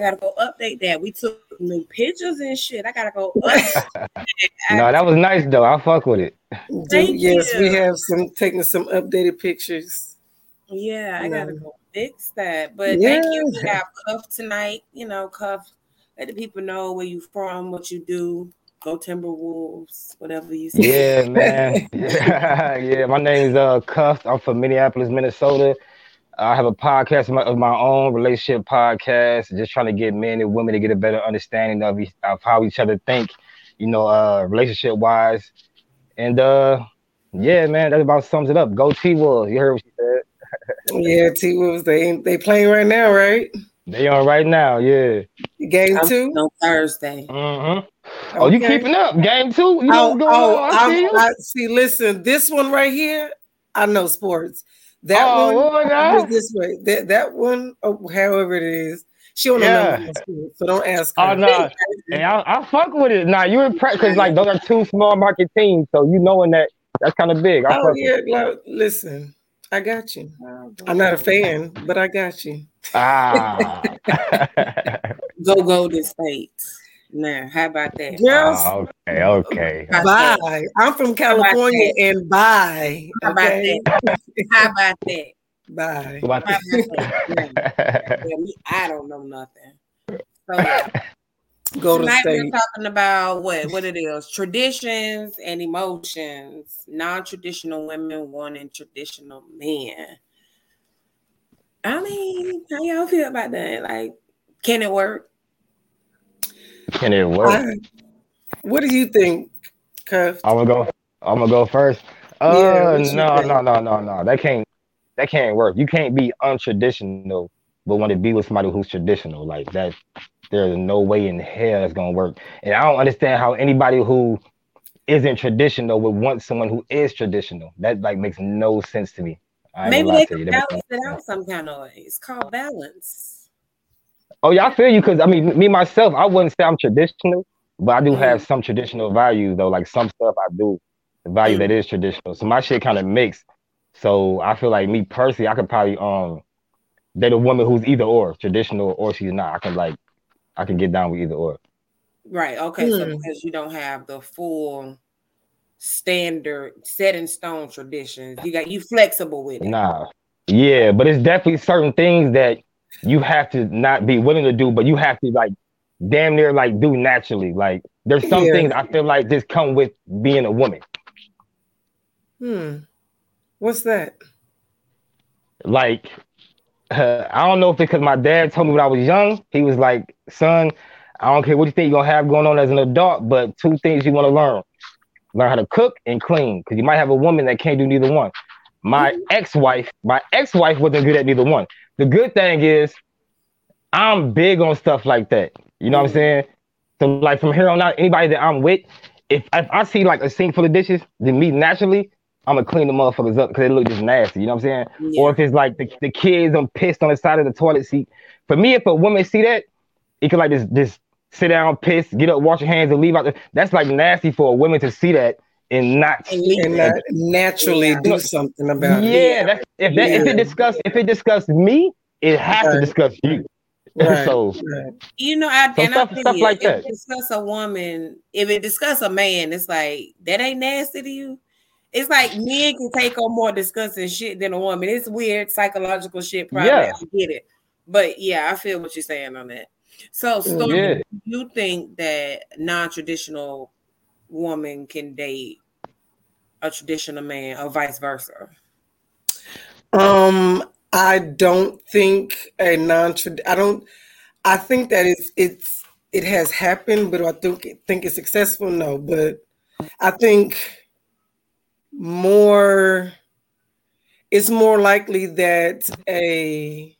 gotta go update that. We took new pictures and shit. I gotta go. no, that was nice though. I fuck with it. Thank yes, you. we have some taking some updated pictures. Yeah, I gotta go fix that. But yeah. thank you. We have Cuff tonight. You know, Cuff. Let the people know where you from, what you do. Go Timberwolves, whatever you say. Yeah, man. yeah, yeah. My name is uh Cuff. I'm from Minneapolis, Minnesota. I have a podcast of my, of my, own relationship podcast, just trying to get men and women to get a better understanding of, of how each other think, you know, uh, relationship wise. And uh, yeah, man, that about sums it up. Go T Wolves. You heard what she said. yeah, T Wolves. They they playing right now, right? They on right now. Yeah. Game two on Thursday. Mm-hmm. Okay. Oh, you keeping up? Game two? You oh, oh I, I, I, see. Listen, this one right here, I know sports. That oh, one oh this way. That that one, oh, however it is, she don't yeah. know so don't ask her. Oh no, hey, I, I fuck with it. Nah, you're impressed because like those are two small market teams, so you knowing that that's kind of big. I oh yeah, like, listen, I got you. I'm not a fan, but I got you. Ah, go Golden State. Now, how about that? Yes. Oh, okay, okay. Bye. I'm from California and bye. How about okay? that? How about that? Bye. How about that? yeah, I don't know nothing. So, yeah. Go to Tonight state. we're talking about what what it is traditions and emotions non-traditional women wanting traditional men i mean how y'all feel about that like can it work can it work? I, what do you think, Cuff? I'm gonna go. I'm gonna go first. Uh, yeah, no, no, no, no, no. That can't. That can't work. You can't be untraditional, but want to be with somebody who's traditional like that. There's no way in hell it's gonna work. And I don't understand how anybody who isn't traditional would want someone who is traditional. That like makes no sense to me. I Maybe they can balance it out some kind of way. It's called balance. Oh yeah, I feel you because I mean, me myself, I wouldn't say I'm traditional, but I do have mm-hmm. some traditional values though. Like some stuff I do value that is traditional. So my shit kind of mixed. So I feel like me personally, I could probably um date a woman who's either or traditional or she's not. I can like I can get down with either or. Right. Okay. Mm. So hmm. because you don't have the full standard set in stone traditions, you got you flexible with it. Nah. Yeah, but it's definitely certain things that you have to not be willing to do, but you have to like damn near like do naturally. Like there's some yeah. things I feel like just come with being a woman. Hmm. What's that? Like, uh, I don't know if it's because my dad told me when I was young, he was like, son, I don't care what you think you're gonna have going on as an adult, but two things you want to learn. Learn how to cook and clean. Because you might have a woman that can't do neither one. My mm-hmm. ex-wife, my ex-wife wasn't good at neither one. The good thing is I'm big on stuff like that. You know what I'm mm. saying? So like from here on out, anybody that I'm with, if if I see like a sink full of dishes, then me naturally, I'm gonna clean the motherfuckers up because they look just nasty. You know what I'm saying? Yeah. Or if it's like the, the kids I'm pissed on the side of the toilet seat. For me, if a woman see that, it could like just just sit down, piss, get up, wash your hands, and leave out. The, that's like nasty for a woman to see that and not and not naturally do something about yeah, it. That's, if that yeah. if it discuss if it discuss me, it has right. to discuss you. Right. so you know, I, so and stuff, I stuff like if that. discuss a woman, if it discuss a man, it's like that ain't nasty to you. It's like men can take on more disgusting shit than a woman. It's weird psychological shit. Probably yeah. I get it, but yeah, I feel what you're saying on that. So, so yeah. you think that non-traditional woman can date a traditional man or vice versa? Um, I don't think a non I don't I think that it's it's it has happened, but I think think it's successful. No, but I think more it's more likely that a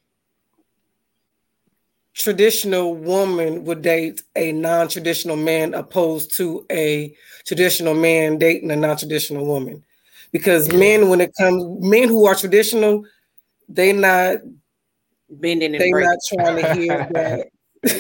traditional woman would date a non-traditional man opposed to a traditional man dating a non-traditional woman. Because men when it comes men who are traditional they not bending they not trying to hear that.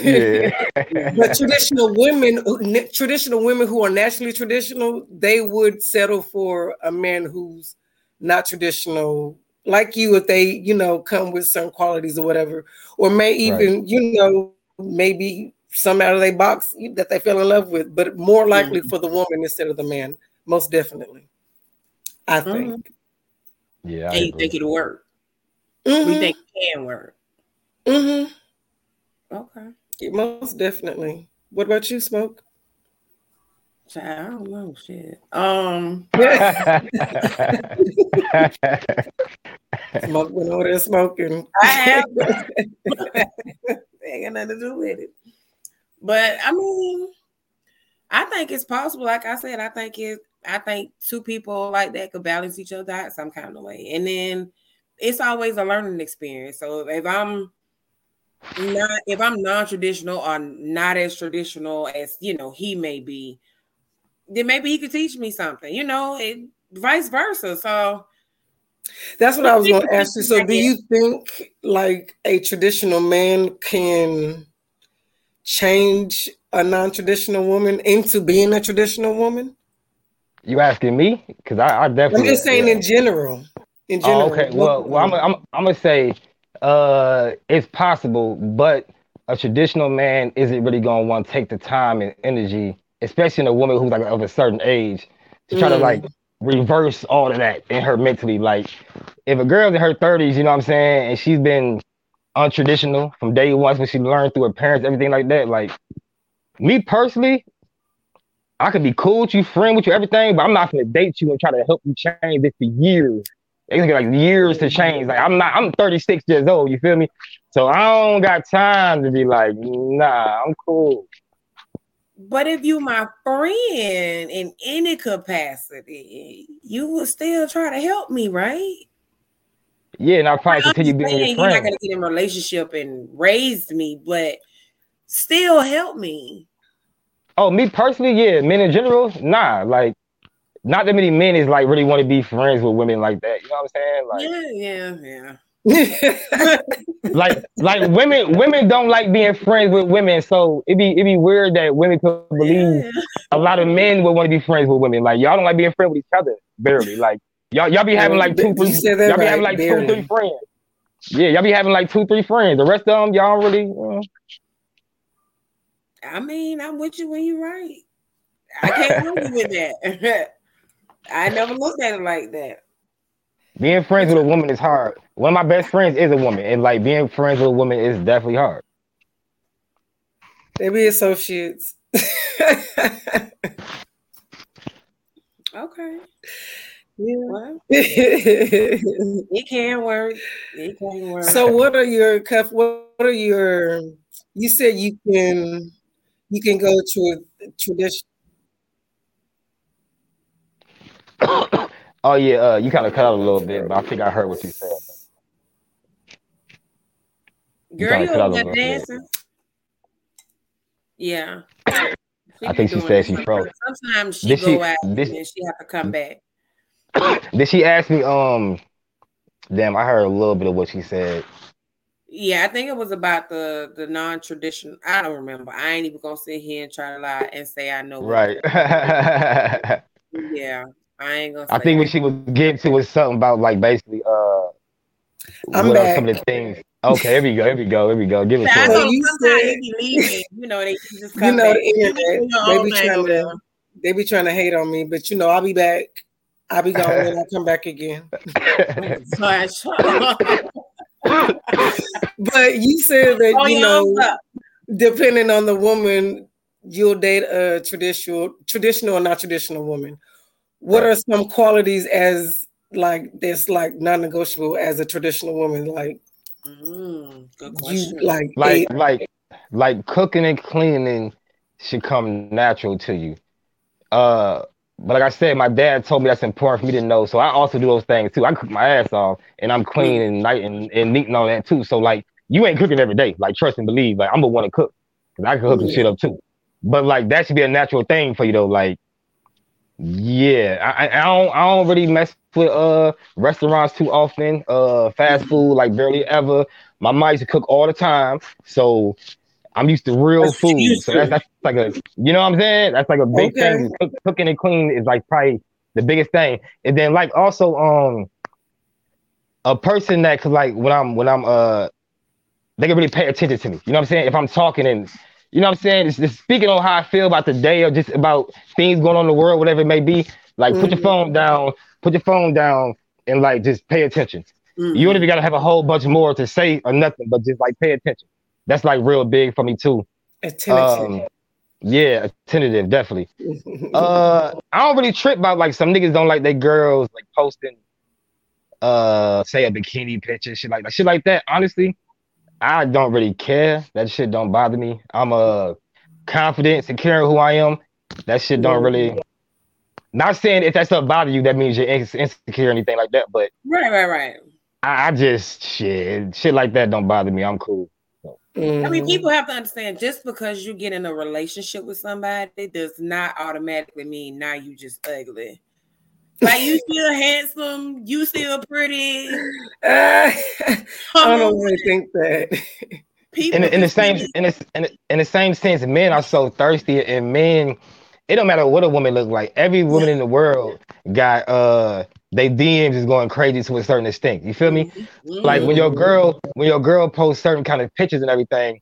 Yeah. but traditional women traditional women who are naturally traditional they would settle for a man who's not traditional like you if they you know come with certain qualities or whatever or may even right. you know maybe some out of their box that they fell in love with, but more likely mm-hmm. for the woman instead of the man. Most definitely, I mm-hmm. think. Yeah, I and you think it'll work? Mm-hmm. We think it can work. Mm-hmm. Okay. Most definitely. What about you, Smoke? I don't know shit. Um Smoke went over there smoking. I have ain't got nothing to do with it. But I mean, I think it's possible. Like I said, I think it I think two people like that could balance each other out some kind of way. And then it's always a learning experience. So if I'm not if I'm non-traditional or not as traditional as you know he may be, then maybe he could teach me something, you know, it, vice versa. So that's what I was going to ask you. So, do you think like a traditional man can change a non-traditional woman into being a traditional woman? You asking me? Because I, I, definitely. I'm just saying yeah. in general. In general. Oh, okay. Well, well, I'm, I'm, I'm gonna say, uh, it's possible, but a traditional man isn't really gonna want to take the time and energy especially in a woman who's like of a certain age, to try mm. to like reverse all of that in her mentally. Like if a girl's in her 30s, you know what I'm saying, and she's been untraditional from day one when she learned through her parents, everything like that. Like me personally, I could be cool with you, friend with you, everything, but I'm not gonna date you and try to help you change this for years. It's gonna be like years to change. Like I'm not, I'm 36 years old, you feel me? So I don't got time to be like, nah, I'm cool. But if you my friend in any capacity, you will still try to help me, right? Yeah, and I'll probably continue being your friend. You're not gonna get in a relationship and raise me, but still help me. Oh, me personally, yeah. Men in general, nah. Like, not that many men is like really want to be friends with women like that. You know what I'm saying? Like, yeah, yeah, yeah. Like like women women don't like being friends with women so it'd be it'd be weird that women could believe yeah. a lot of men would want to be friends with women. Like y'all don't like being friends with each other barely. Like y'all y'all be having like two three y'all right, be having like barely. two three friends. Yeah y'all be having like two three friends. The rest of them y'all really uh... I mean I'm with you when you're right. I can't argue with that. I never looked at it like that being friends with a woman is hard. One of my best friends is a woman, and like being friends with a woman is definitely hard. They be associates. okay. Yeah. Well, it can work. It can work. So, what are your cuff? What are your? You said you can, you can go to a tradition. Oh yeah, uh, you kind of cut out a little bit, but I think I heard what you said. Girl, you over there dancing? Yeah. I think she said she froze. Sometimes she did go she, out did, and she have to come back. Did she ask me? Um, damn, I heard a little bit of what she said. Yeah, I think it was about the the non traditional. I don't remember. I ain't even gonna sit here and try to lie and say I know. Right. yeah. I ain't gonna. I think what she was getting to was something about like basically uh. I'm what back. are some of the things? Okay, here we go. Here we go. Here we go. Give it to her. You, said, you know they just you know the internet. they be trying to they be trying to hate on me, but you know I'll be back. I'll be gone when I come back again. but you said that oh, you know, depending on the woman, you'll date a traditional, traditional or not traditional woman what are some qualities as like this like non-negotiable as a traditional woman like mm, you like like it, like like cooking and cleaning should come natural to you uh but like I said, my dad told me that's important for me to know. So I also do those things too. I cook my ass off and I'm clean and night and, and neat and all that too. So like you ain't cooking every day. Like trust and believe. Like I'm the one to cook. Cause I can hook some shit up too. But like that should be a natural thing for you though. Like yeah, I, I don't I don't really mess with uh restaurants too often. Uh, fast food like barely ever. My mom used to cook all the time, so I'm used to real that's food. So that's, that's like a you know what I'm saying. That's like a big okay. thing. Cook, cooking and clean is like probably the biggest thing. And then like also um a person that could like when I'm when I'm uh they can really pay attention to me. You know what I'm saying? If I'm talking and you know what I'm saying, it's just speaking on how I feel about the day or just about things going on in the world, whatever it may be. Like mm-hmm. put your mm-hmm. phone down, put your phone down, and like just pay attention. Mm-hmm. You don't even gotta have a whole bunch more to say or nothing, but just like pay attention. That's like real big for me too. Attention. Um, yeah, attentive, definitely. uh, I don't really trip about like some niggas don't like their girls like posting, uh, say a bikini picture, shit like that, shit like that. Honestly, I don't really care. That shit don't bother me. I'm a uh, confident, secure who I am. That shit don't really. Not saying if that stuff bother you, that means you're insecure or anything like that. But right, right, right. I, I just shit, shit like that don't bother me. I'm cool. Mm-hmm. I mean, people have to understand just because you get in a relationship with somebody does not automatically mean now you just ugly. Like you still handsome, you still pretty. Uh, I don't really think that. People in, in the same in the, in, the, in the same sense, men are so thirsty, and men, it don't matter what a woman look like. Every woman in the world got uh they DMs is going crazy to a certain extent. You feel me? Mm-hmm. Like when your girl, when your girl posts certain kind of pictures and everything,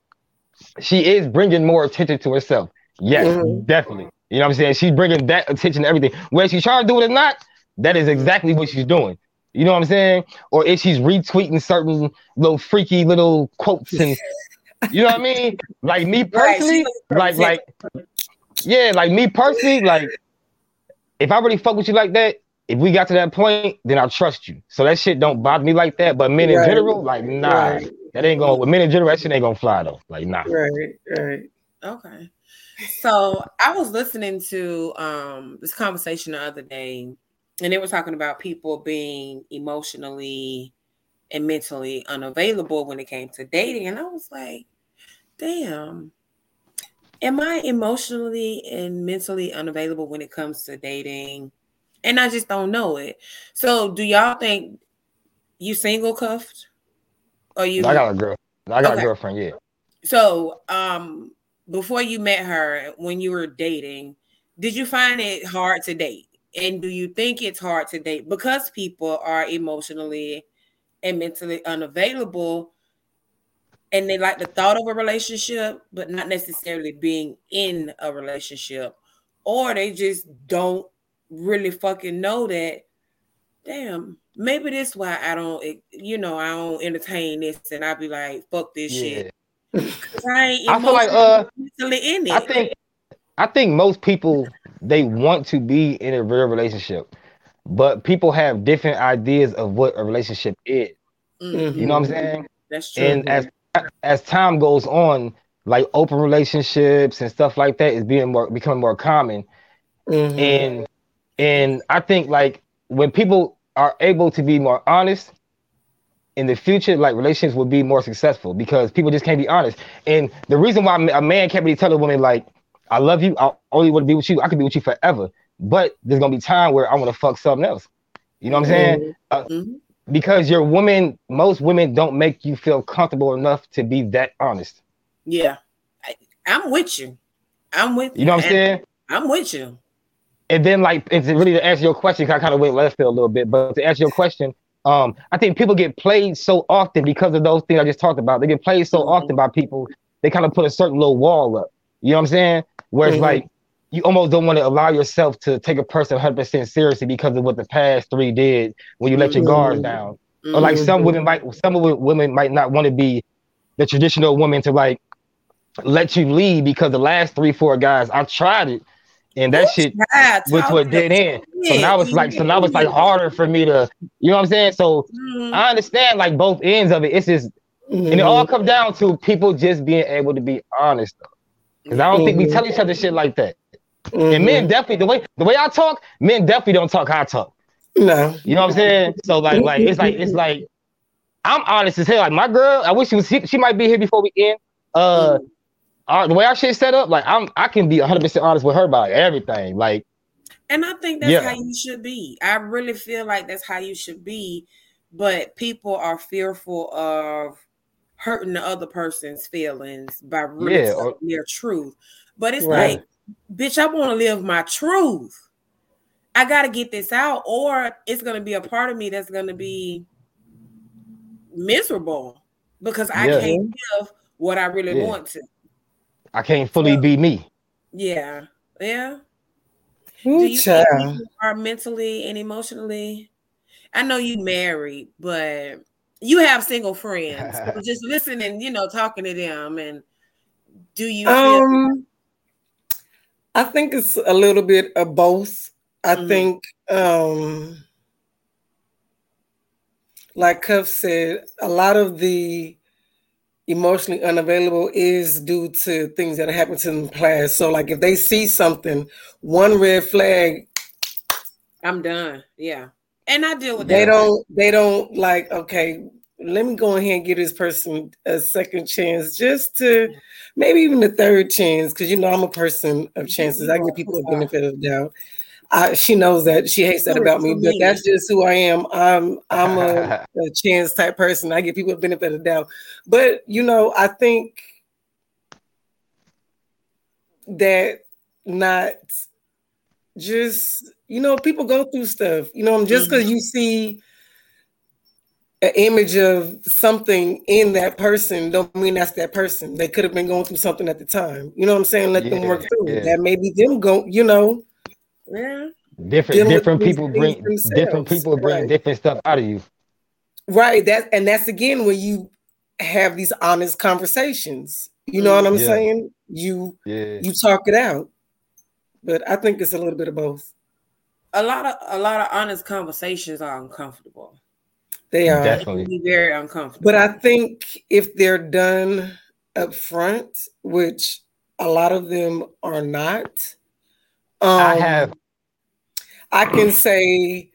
she is bringing more attention to herself. Yes, mm-hmm. definitely. You know what I'm saying? She's bringing that attention to everything. Whether she's trying to do it or not, that is exactly what she's doing. You know what I'm saying? Or if she's retweeting certain little freaky little quotes and you know what I mean? Like me personally, right, like like yeah, like me personally, like if I really fuck with you like that, if we got to that point, then I trust you. So that shit don't bother me like that. But men right. in general, like nah, right. that ain't going. With men in general, that shit ain't gonna fly though. Like nah. Right, right. Okay. So I was listening to um this conversation the other day, and they were talking about people being emotionally and mentally unavailable when it came to dating, and I was like, damn. Am I emotionally and mentally unavailable when it comes to dating? and I just don't know it. So, do y'all think you single cuffed? Or you? I got a girl. I got okay. a girlfriend. Yeah. So, um, before you met her, when you were dating, did you find it hard to date? And do you think it's hard to date because people are emotionally and mentally unavailable? and they like the thought of a relationship, but not necessarily being in a relationship, or they just don't really fucking know that, damn, maybe this why I don't, you know, I don't entertain this, and I be like, fuck this yeah. shit. I, I feel like uh, in it. I think I think most people they want to be in a real relationship, but people have different ideas of what a relationship is. Mm-hmm. You know what I'm saying? That's true. And as as time goes on, like open relationships and stuff like that is being more becoming more common. Mm-hmm. And and I think like when people are able to be more honest in the future, like relationships will be more successful because people just can't be honest. And the reason why a man can't really tell a woman like, "I love you, I only want to be with you, I could be with you forever," but there's gonna be time where I want to fuck something else. You know what I'm saying? Mm-hmm. Uh, mm-hmm. Because your woman, most women don't make you feel comfortable enough to be that honest. Yeah, I, am with you. I'm with you. You know what I'm saying? I'm with you and then like it's really to answer your question, I kind of went left field a little bit, but to answer your question, um, I think people get played so often because of those things I just talked about. They get played so mm-hmm. often by people, they kind of put a certain little wall up. You know what I'm saying? Where it's mm-hmm. like you almost don't want to allow yourself to take a person 100% seriously because of what the past three did when you let your guard mm-hmm. down. Mm-hmm. Or like some women might, some women might not want to be the traditional woman to like let you lead because the last three, four guys, I tried it and that shit went to a dead end. So now it's like, so now it's like harder for me to, you know what I'm saying? So mm-hmm. I understand like both ends of it. It's just, mm-hmm. and it all mm-hmm. comes down to people just being able to be honest. Because I don't mm-hmm. think we tell each other shit like that. And men mm-hmm. definitely the way the way I talk, men definitely don't talk how I talk. No, you know what I'm saying? So like, like it's like it's like I'm honest as hell. Like my girl, I wish she was she, she might be here before we end. Uh, mm our, the way our shit set up, like I'm, I can be 100 percent honest with her about everything. Like, and I think that's yeah. how you should be. I really feel like that's how you should be, but people are fearful of hurting the other person's feelings by really yeah, or, their truth. But it's right. like, bitch, I want to live my truth. I got to get this out, or it's gonna be a part of me that's gonna be miserable because I yeah. can't give what I really yeah. want to. I can't fully so, be me. Yeah, yeah. Ooh, Do you child. think are mentally and emotionally? I know you married, but you have single friends. so just listening, you know, talking to them, and do you? Um, I think it's a little bit of both. I mm-hmm. think, um, like Cuff said, a lot of the emotionally unavailable is due to things that happened to them in the past. So, like, if they see something, one red flag, I'm done. Yeah, and I deal with that. they that. don't. They don't like. Okay, let me go ahead and give this person a second chance, just to maybe even a third chance, because you know I'm a person of chances. I give people a benefit of doubt. I, she knows that she hates that about me, but that's just who I am. I'm I'm a, a chance type person. I give people a benefit of doubt, but you know I think that not just you know people go through stuff. You know, I'm just because mm-hmm. you see an image of something in that person don't mean that's that person. They could have been going through something at the time. You know what I'm saying? Let yeah, them work through yeah. That maybe them go, you know. Yeah. Different different people bring different people bring right. different stuff out of you. Right. That and that's again when you have these honest conversations. You know what I'm yeah. saying? You you talk it out. But I think it's a little bit of both. A lot of a lot of honest conversations are uncomfortable. They are definitely very uncomfortable. But I think if they're done up front, which a lot of them are not, um, I have. I can say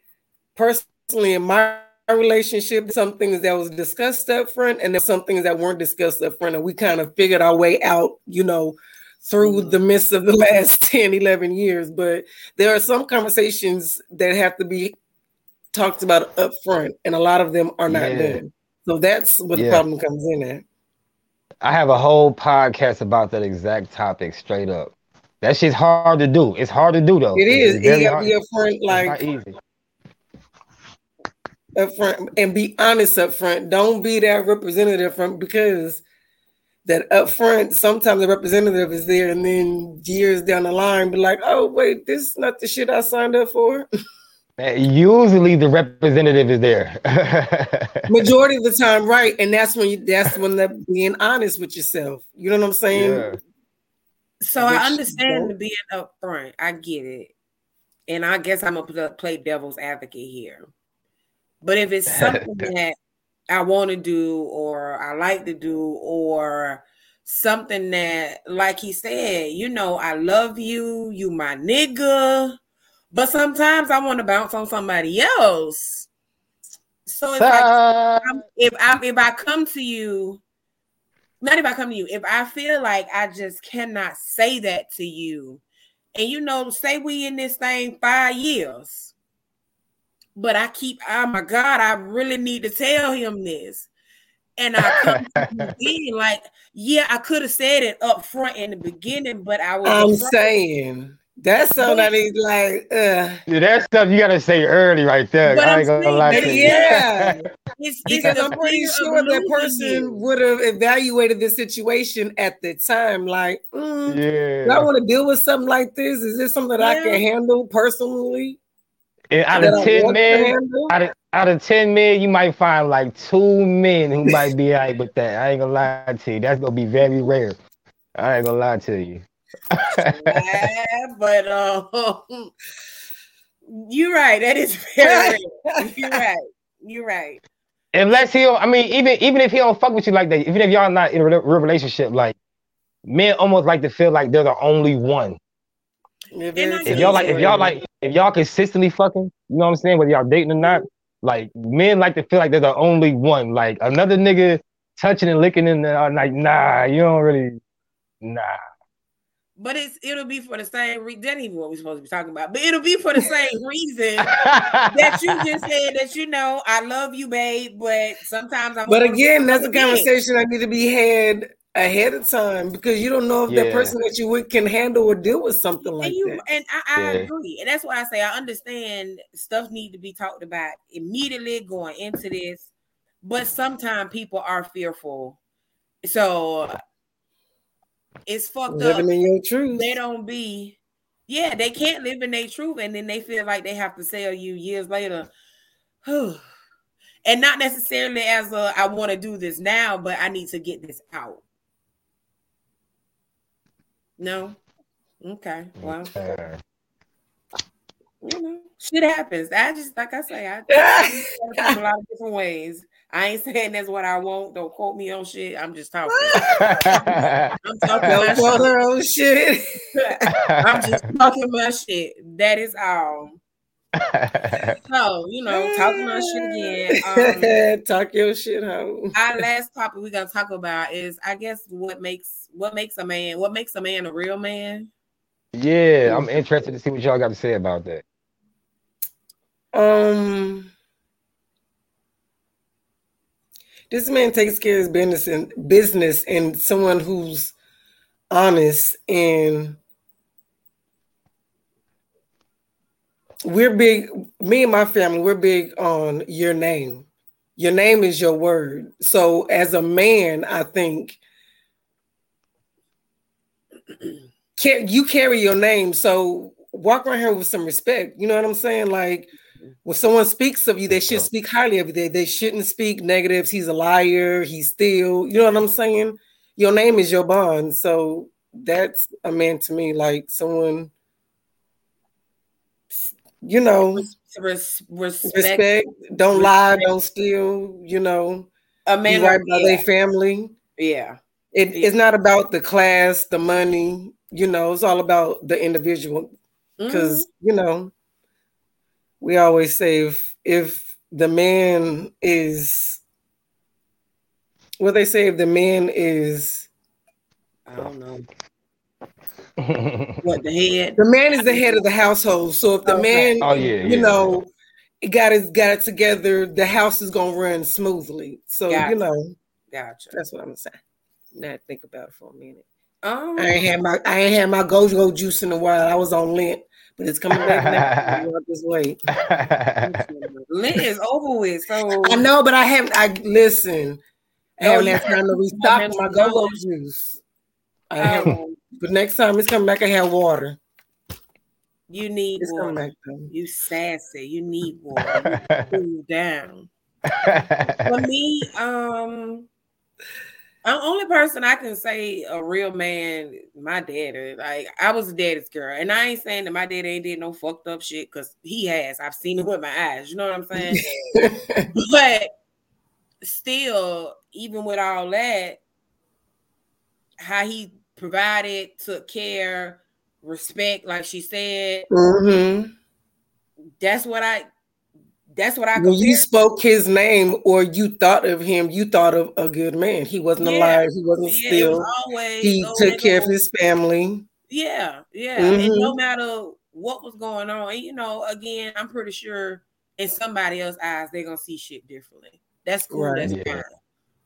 personally in my relationship, some things that was discussed up front, and there's some things that weren't discussed up front, and we kind of figured our way out, you know, through mm-hmm. the midst of the last 10, 11 years. But there are some conversations that have to be talked about up front, and a lot of them are not yeah. done. So that's where the problem comes in at. I have a whole podcast about that exact topic, straight up. That shit's hard to do. It's hard to do though. It is. You gotta be up front, like easy. Up front and be honest up front. Don't be that representative from because that up front, sometimes the representative is there, and then years down the line, be like, oh wait, this is not the shit I signed up for. Usually the representative is there. Majority of the time, right. And that's when you that's when the being honest with yourself. You know what I'm saying? Yeah. So Which, I understand the being upfront. I get it. And I guess I'm gonna play devil's advocate here. But if it's something that I want to do or I like to do or something that like he said, you know, I love you, you my nigga but sometimes I want to bounce on somebody else. So if, I, if I if I come to you, not if I come to you, if I feel like I just cannot say that to you, and you know, say we in this thing five years, but I keep, oh my God, I really need to tell him this. And I come to being like, yeah, I could have said it up front in the beginning, but I was I'm saying that's something I need like uh yeah, that stuff you gotta say early right there. I ain't gonna lie to you. Yeah. it's, because I'm pretty sure that person would have evaluated the situation at the time. Like, mm, yeah, do I want to deal with something like this? Is this something that yeah. I can handle personally? And out of 10 men, out of, out of 10 men, you might find like two men who might be all right with that. I ain't gonna lie to you. That's gonna be very rare. I ain't gonna lie to you yeah, but um, you're right. That is very. you're right. You're right. Unless he, I mean, even even if he don't fuck with you like that, even if y'all not in a real relationship, like men almost like to feel like they're the only one. If y'all like, if y'all like, if y'all consistently fucking, you know what I'm saying, whether y'all dating or not, like men like to feel like they're the only one. Like another nigga touching and licking in the like, nah, you don't really, nah. But it's it'll be for the same reason. That even what we're supposed to be talking about. But it'll be for the same reason that you just said that you know I love you, babe. But sometimes I'm. But again, that's a conversation I need to be had ahead of time because you don't know if yeah. the person that you with can handle or deal with something like and you, that. And I, I yeah. agree, and that's why I say I understand stuff need to be talked about immediately going into this. but sometimes people are fearful. So it's fucked up. Living up. in your truth. They don't be, yeah, they can't live in their truth, and then they feel like they have to sell you years later. and not necessarily as a I want to do this now, but I need to get this out. No. Okay. Well. Okay. You know, shit happens. I just like I say, I, I a lot of different ways. I ain't saying that's what I want. Don't quote me on shit. I'm just talking. I'm talking Don't quote her on shit. I'm just talking my shit. That is all. So you know, talking my shit again. Um, Talk your shit home. our last topic we're gonna talk about is, I guess, what makes what makes a man, what makes a man a real man. Yeah, I'm interested to see what y'all got to say about that. Um, this man takes care of his business and business, and someone who's honest and we're big. Me and my family, we're big on your name. Your name is your word. So, as a man, I think you carry your name. So walk around here with some respect. You know what I'm saying? Like when someone speaks of you, they should speak highly of you. They, they shouldn't speak negatives. He's a liar. He's still, you know what I'm saying? Your name is your bond. So that's a man to me, like someone, you know, Res- respect. respect. Don't respect. lie. Don't steal. You know, a man right by yeah. their family. Yeah. It, yeah. It's not about the class, the money. You know, it's all about the individual. Because mm-hmm. you know, we always say if if the man is what they say if the man is I don't know. what the head? The man is the head of the household. So if the man, oh yeah, you yeah, know, got it got it together, the house is gonna run smoothly. So gotcha. you know, gotcha. That's what I'm saying. Now think about it for a minute. Oh. I ain't had my I ain't had my gojo juice in a while. I was on Lent but it's coming back now. this way. Lent is over with. So I know, but I haven't. I listen. I haven't had time to restock my go juice. I have, um, but next time it's coming back, I have water. You need it's water. Back, you sassy. You need water. You cool down. For me, um, the only person I can say a real man, my daddy. Like I was a daddy's girl, and I ain't saying that my dad ain't did no fucked up shit because he has. I've seen it with my eyes. You know what I'm saying? but still, even with all that, how he provided, took care, respect, like she said. Mm-hmm. That's what I that's what I. When you spoke his name or you thought of him, you thought of a good man. He wasn't yeah. a liar. He wasn't yeah, still. Was always, he took care of his family. Yeah, yeah. Mm-hmm. And no matter what was going on, and you know, again, I'm pretty sure in somebody else's eyes, they're gonna see shit differently. That's cool. Right. That's yeah. fine.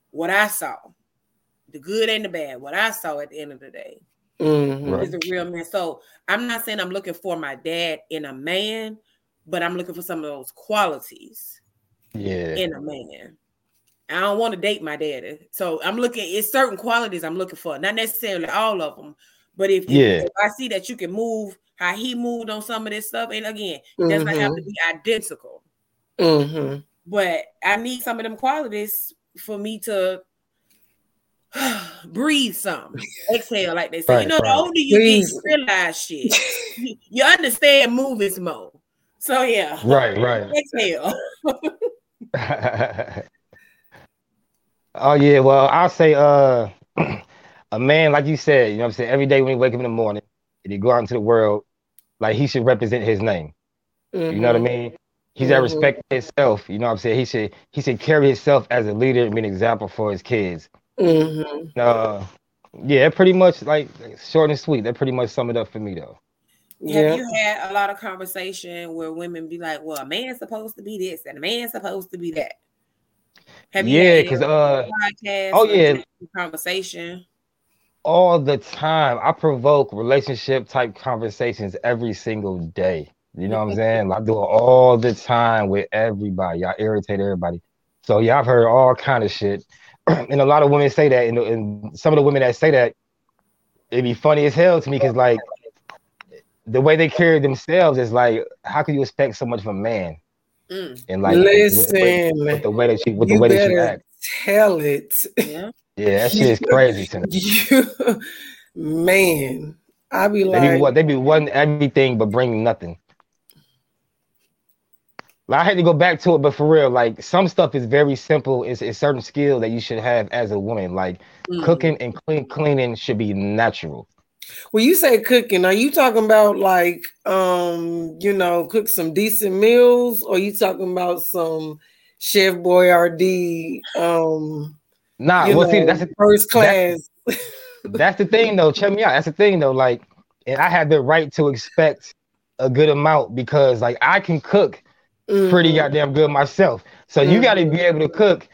What I saw, the good and the bad, what I saw at the end of the day. Mm-hmm. Is a real man. So I'm not saying I'm looking for my dad in a man, but I'm looking for some of those qualities yeah. in a man. I don't want to date my daddy. So I'm looking it's certain qualities I'm looking for, not necessarily all of them. But if, yeah. if I see that you can move how he moved on some of this stuff, and again, it doesn't mm-hmm. have to be identical. Mm-hmm. But I need some of them qualities for me to breathe some, exhale, like they say. Right, you know, right. the older you breathe. get, you realize shit. you understand movies more. So yeah. Right, right. Exhale. oh yeah, well I'll say uh a man, like you said, you know what I'm saying, every day when he wake up in the morning and he go out into the world, like he should represent his name. Mm-hmm. You know what I mm-hmm. mean? He's mm-hmm. respect himself. You know what I'm saying? He should he should carry himself as a leader and be an example for his kids. Mm-hmm. Uh yeah, pretty much like short and sweet. That pretty much sum it up for me though. Yeah. Have you had a lot of conversation where women be like, "Well, a man's supposed to be this and a man's supposed to be that"? Have you yeah, because uh, oh yeah, conversation all the time. I provoke relationship type conversations every single day. You know what I'm saying? I do it all the time with everybody. I irritate everybody. So yeah, I've heard all kind of shit, and a lot of women say that, and, and some of the women that say that, it'd be funny as hell to me because like the way they carry themselves is like, how can you expect so much from a man? Mm. And like, listen, with, with, the way that she, with the way that she act, tell it. Yeah, yeah, that shit is crazy to me. You, man, I be like, they be what they be wanting everything but bringing nothing. Like, I had to go back to it, but for real, like some stuff is very simple. It's a certain skill that you should have as a woman. Like mm. cooking and clean cleaning should be natural. When you say cooking, are you talking about like um, you know, cook some decent meals, or you talking about some Chef Boyardee um Nah, well know, see that's the first class. That's, that's the thing though. Check me out. That's the thing though. Like, and I have the right to expect a good amount because like I can cook mm-hmm. pretty goddamn good myself. So mm-hmm. you got to be able to cook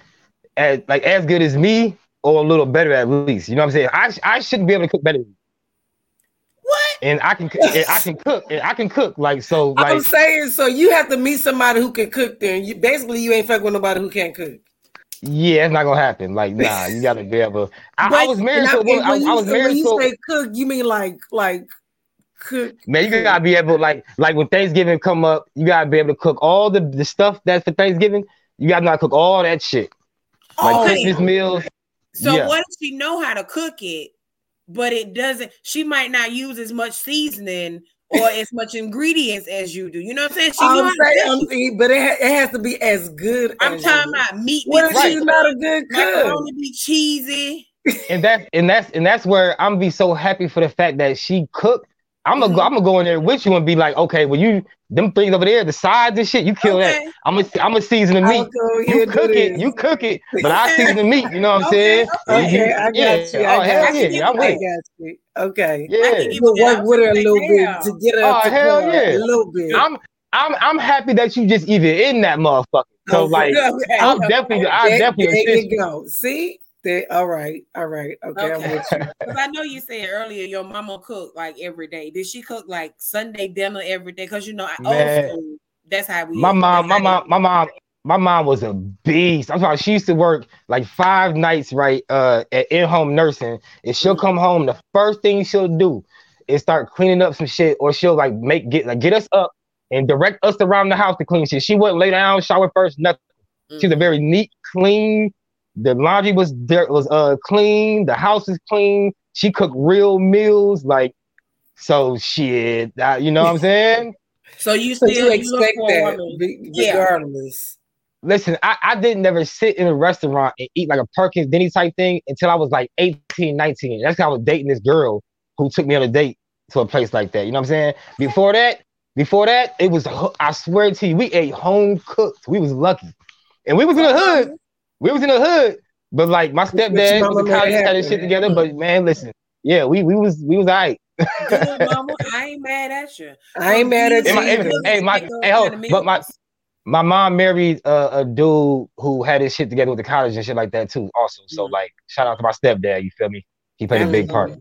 as like as good as me or a little better at least. You know what I'm saying? I I shouldn't be able to cook better. What? And I can and I can cook and I can cook like so. Like, I'm saying so you have to meet somebody who can cook. Then you basically you ain't fucking with nobody who can't cook. Yeah, it's not gonna happen. Like, nah, you gotta be able. I, I was married to. I, I, I was married when you say cook, you mean like like cook? Man, you gotta be able like like when Thanksgiving come up, you gotta be able to cook all the the stuff that's for Thanksgiving. You gotta not cook all that shit. Like oh, Christmas meals. So yeah. what if she know how to cook it, but it doesn't? She might not use as much seasoning or as much ingredients as you do. You know what I'm saying? She I'm saying, but it, ha- it has to be as good. I'm as talking about meat. What if she's not a good cook? Macaroni be cheesy. and that's and that's and that's where I'm be so happy for the fact that she cooked. I'm gonna mm-hmm. go, I'm gonna go in there with you and be like, okay, well you them things over there, the sides and shit, you kill okay. that. I'm gonna I'm gonna season the meat. You cook it, you cook it, but I season the meat. You know what I'm okay. saying? Okay, you, I got yeah. you. I oh, hell yeah, yeah, I'm with. I got you. Okay. Yeah. You work with her a little bit to get her. Oh hell yeah, a little bit. I'm I'm I'm happy that you just even in that motherfucker. So like, okay. I'm definitely, I definitely. There you go. See, they, all right, all right, okay. okay. Because I know you said earlier your mama cook like every day. Did she cook like Sunday dinner every day? Because you know, I also that's how we. My mom, my mom, my mom, my mom was a beast. I'm talking. She used to work like five nights, right, uh, at in-home nursing. And she'll come home. The first thing she'll do is start cleaning up some shit, or she'll like make get like get us up and direct us around the house to clean shit. She wouldn't lay down, shower first, nothing. Mm. She's a very neat, clean. The laundry was there was uh clean. The house is clean. She cooked real meals, like so. Shit, uh, you know what I'm saying? So you still so you expect you that regardless. Yeah. Listen, I, I didn't never sit in a restaurant and eat like a Perkins Denny type thing until I was like 18, 19. That's how I was dating this girl who took me on a date to a place like that. You know what I'm saying? Before that, before that, it was I swear to you, we ate home cooked. We was lucky, and we was in the hood. We was in the hood, but like my stepdad was a college had his shit together. But man, listen, yeah, we we was we was alright. Good, mama. I ain't mad at you. I ain't mad at you. My, hey, my, hey, hold, but my my mom married a, a, dude who had his shit together with the college and shit like that too. Also, so mm-hmm. like, shout out to my stepdad. You feel me? He played a big part.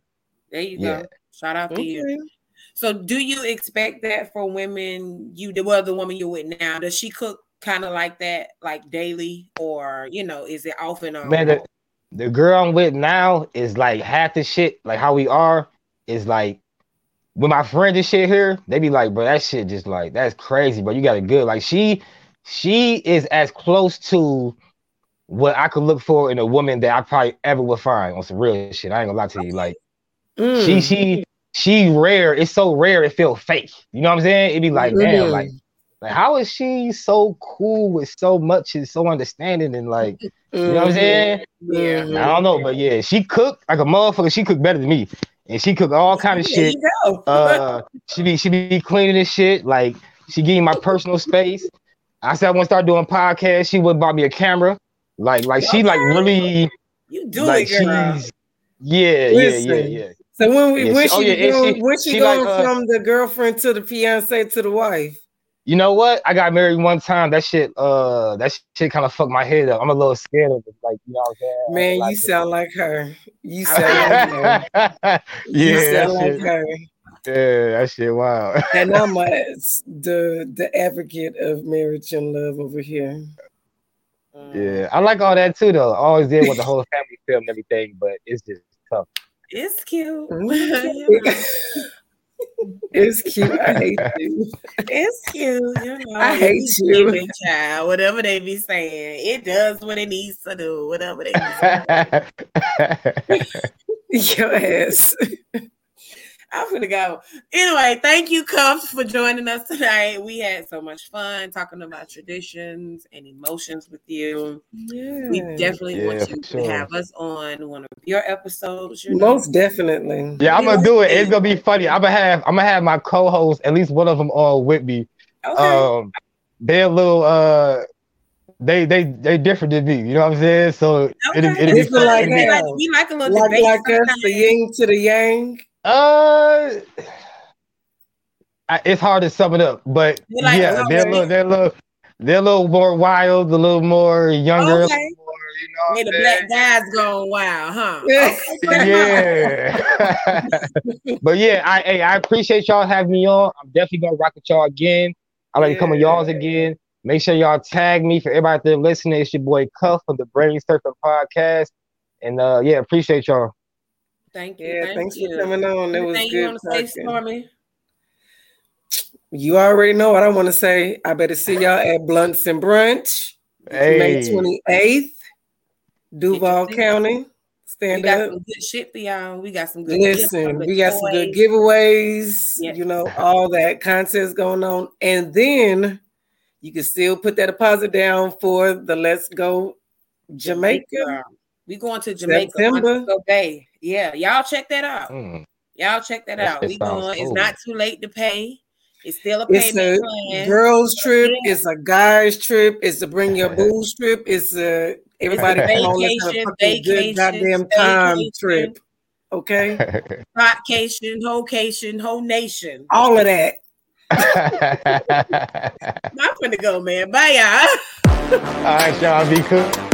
There you yeah. go. Shout out to you. So, do you expect that for women? You, well, the woman you're with now, does she cook kind of like that, like daily, or you know, is it often on? Man, the, the girl I'm with now is like half the shit, like how we are is like with my friends and shit here, they be like, bro, that shit just like that's crazy, but you got a good. Like she she is as close to what I could look for in a woman that I probably ever would find on some real shit. I ain't gonna lie to you. Like mm. she she she rare. It's so rare it feel fake. You know what I'm saying? It'd be like, mm-hmm. damn, like like how is she so cool with so much and so understanding and like mm-hmm. you know what I'm saying? Yeah. I don't know, but yeah, she cooked like a motherfucker. She cooked better than me and she cooked all kind of shit. uh, she be she be cleaning this shit. Like she give me my personal space. I said I want to start doing podcasts. She would buy me a camera. Like like she like really. You do like it, girl. She's, yeah, Listen, yeah, yeah, yeah. So when we yeah, when she, oh, she, oh, yeah, going, she, when she, she going like, uh, from the girlfriend to the fiance to the wife? You know what? I got married one time. That shit, uh, that shit kind of fucked my head up. I'm a little scared of it. Like, you know what I'm saying? Man, like you sound like her. You sound like her. yeah, you sound like shit, her. Yeah, that shit wild. and I'm a, the the advocate of marriage and love over here. Yeah, I like all that too, though. I always did with the whole family film and everything, but it's just tough. It's cute. It's cute. I hate you. It's cute. You know, I hate you. Child, whatever they be saying, it does what it needs to do. Whatever they be saying. Your ass. I'm gonna go. Anyway, thank you, Cuffs, for joining us tonight. We had so much fun talking about traditions and emotions with you. Yeah. We definitely yeah, want you sure. to have us on one of your episodes. You know? Most definitely. Yeah, I'm gonna do it. It's gonna be funny. I'm gonna have I'm gonna have my co-host, at least one of them, all with me. Okay. Um, they're a little uh they they they different than me. You know what I'm saying? So okay. it, it, it, it, like, we like we like a little like, debate like us, the yin to the yang. Uh, it's hard to sum it up, but like, yeah, they're a little, they're a little, they're a little more wild, a little more younger. Okay. More, you know, hey, the black guys going wild, huh? yeah. but yeah, I hey, I appreciate y'all having me on. I'm definitely gonna rock with y'all again. I like yeah. to come with y'all's again. Make sure y'all tag me for everybody there listening. It's your boy Cuff from the Brain Surfing Podcast. And uh yeah, appreciate y'all. Thank you. Yeah, thank thanks you. for coming on. It was good. You want to say, Stormy? You already know what I want to say. I better see y'all at Blunts and Brunch, hey. May 28th, Duval County. Stand we got up. some good shit for y'all. We got some good. Listen, we got toys. some good giveaways. Yes. You know, all that contests going on, and then you can still put that deposit down for the Let's Go Jamaica. Jamaica. We going to Jamaica September. Bay. Yeah, y'all check that out. Mm. Y'all check that, out. We going. Cool. It's not too late to pay. It's still a payment it's a plan. girls trip. Yeah. It's a guys trip. It's a bring your booze trip. It's a everybody it's a vacation, on vacation, good goddamn time vacation. trip. Okay. Vacation, location, whole nation. All of that. I'm gonna go, man. Bye, y'all. All right, y'all. Be cool.